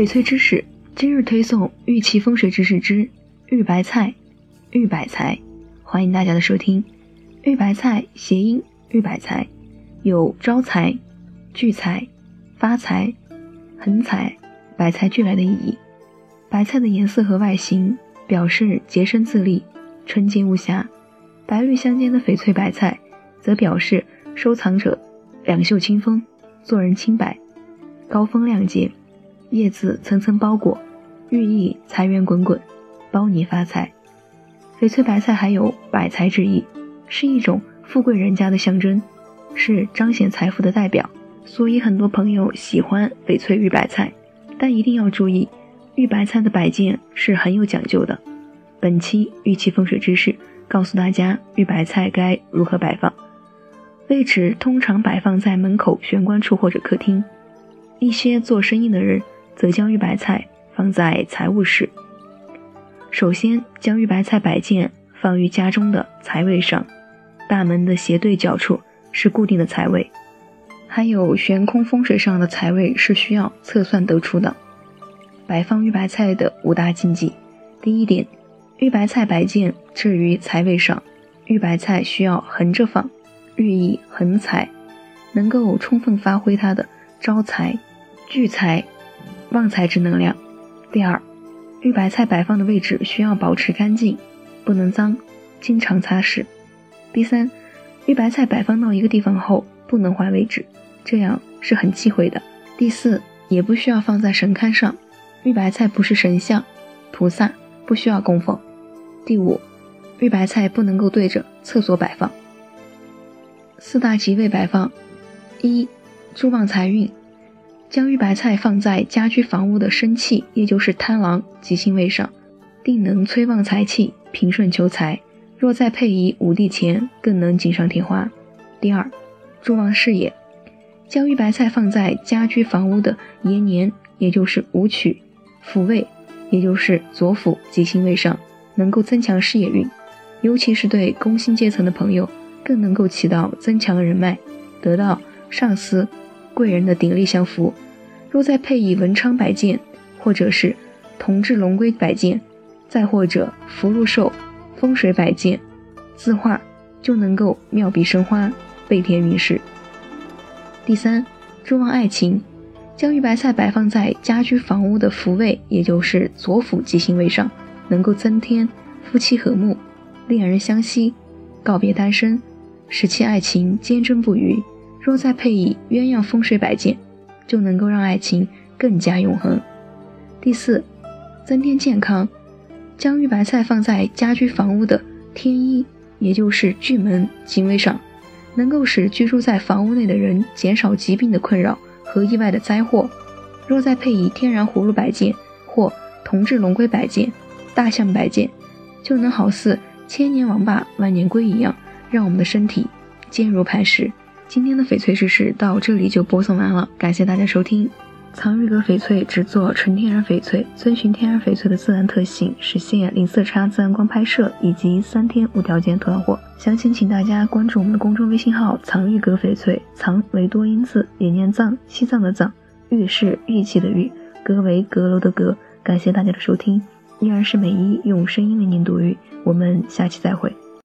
翡翠知识，今日推送玉器风水知识之玉白菜。玉百财，欢迎大家的收听。玉白菜谐音玉百财，有招财、聚财、发财、横财、百财俱来的意义。白菜的颜色和外形表示洁身自立、纯洁无瑕；白绿相间的翡翠白菜则表示收藏者两袖清风、做人清白、高风亮节。叶子层层包裹，寓意财源滚滚，包你发财。翡翠白菜还有百财之意，是一种富贵人家的象征，是彰显财富的代表。所以很多朋友喜欢翡翠玉白菜，但一定要注意，玉白菜的摆件是很有讲究的。本期玉器风水知识告诉大家，玉白菜该如何摆放。位置通常摆放在门口玄关处或者客厅。一些做生意的人。则将玉白菜放在财务室。首先，将玉白菜摆件放于家中的财位上，大门的斜对角处是固定的财位。还有悬空风水上的财位是需要测算得出的。摆放玉白菜的五大禁忌：第一点，玉白菜摆件置于财位上，玉白菜需要横着放，寓意横财，能够充分发挥它的招财、聚财。旺财之能量。第二，玉白菜摆放的位置需要保持干净，不能脏，经常擦拭。第三，玉白菜摆放到一个地方后不能换位置，这样是很忌讳的。第四，也不需要放在神龛上，玉白菜不是神像，菩萨不需要供奉。第五，玉白菜不能够对着厕所摆放。四大吉位摆放：一，助旺财运。将玉白菜放在家居房屋的生气，也就是贪狼吉星位上，定能催旺财气，平顺求财。若再配以五帝钱，更能锦上添花。第二，助旺事业。将玉白菜放在家居房屋的延年，也就是武曲辅位，也就是左辅吉星位上，能够增强事业运，尤其是对工薪阶层的朋友，更能够起到增强人脉，得到上司。贵人的鼎力相扶，若再配以文昌摆件，或者是同治龙龟摆件，再或者福禄寿风水摆件字画，就能够妙笔生花，倍添运势。第三，助旺爱情，将玉白菜摆放在家居房屋的福位，也就是左辅吉星位上，能够增添夫妻和睦、恋人相惜、告别单身，使其爱情坚贞不渝。若再配以鸳鸯风水摆件，就能够让爱情更加永恒。第四，增添健康，将玉白菜放在家居房屋的天一，也就是巨门行为上，能够使居住在房屋内的人减少疾病的困扰和意外的灾祸。若再配以天然葫芦摆件或铜制龙龟摆件、大象摆件，就能好似千年王八万年龟一样，让我们的身体坚如磐石。今天的翡翠知识到这里就播送完了，感谢大家收听。藏玉阁翡翠只做纯天然翡翠，遵循天然翡翠的自然特性，实现零色差、自然光拍摄以及三天无条件退换货。详情请大家关注我们的公众微信号“藏玉阁翡翠”，藏为多音字，也念藏，西藏的藏，玉是玉器的玉，阁为阁楼的阁。感谢大家的收听，依然是美一用声音为您读玉，我们下期再会。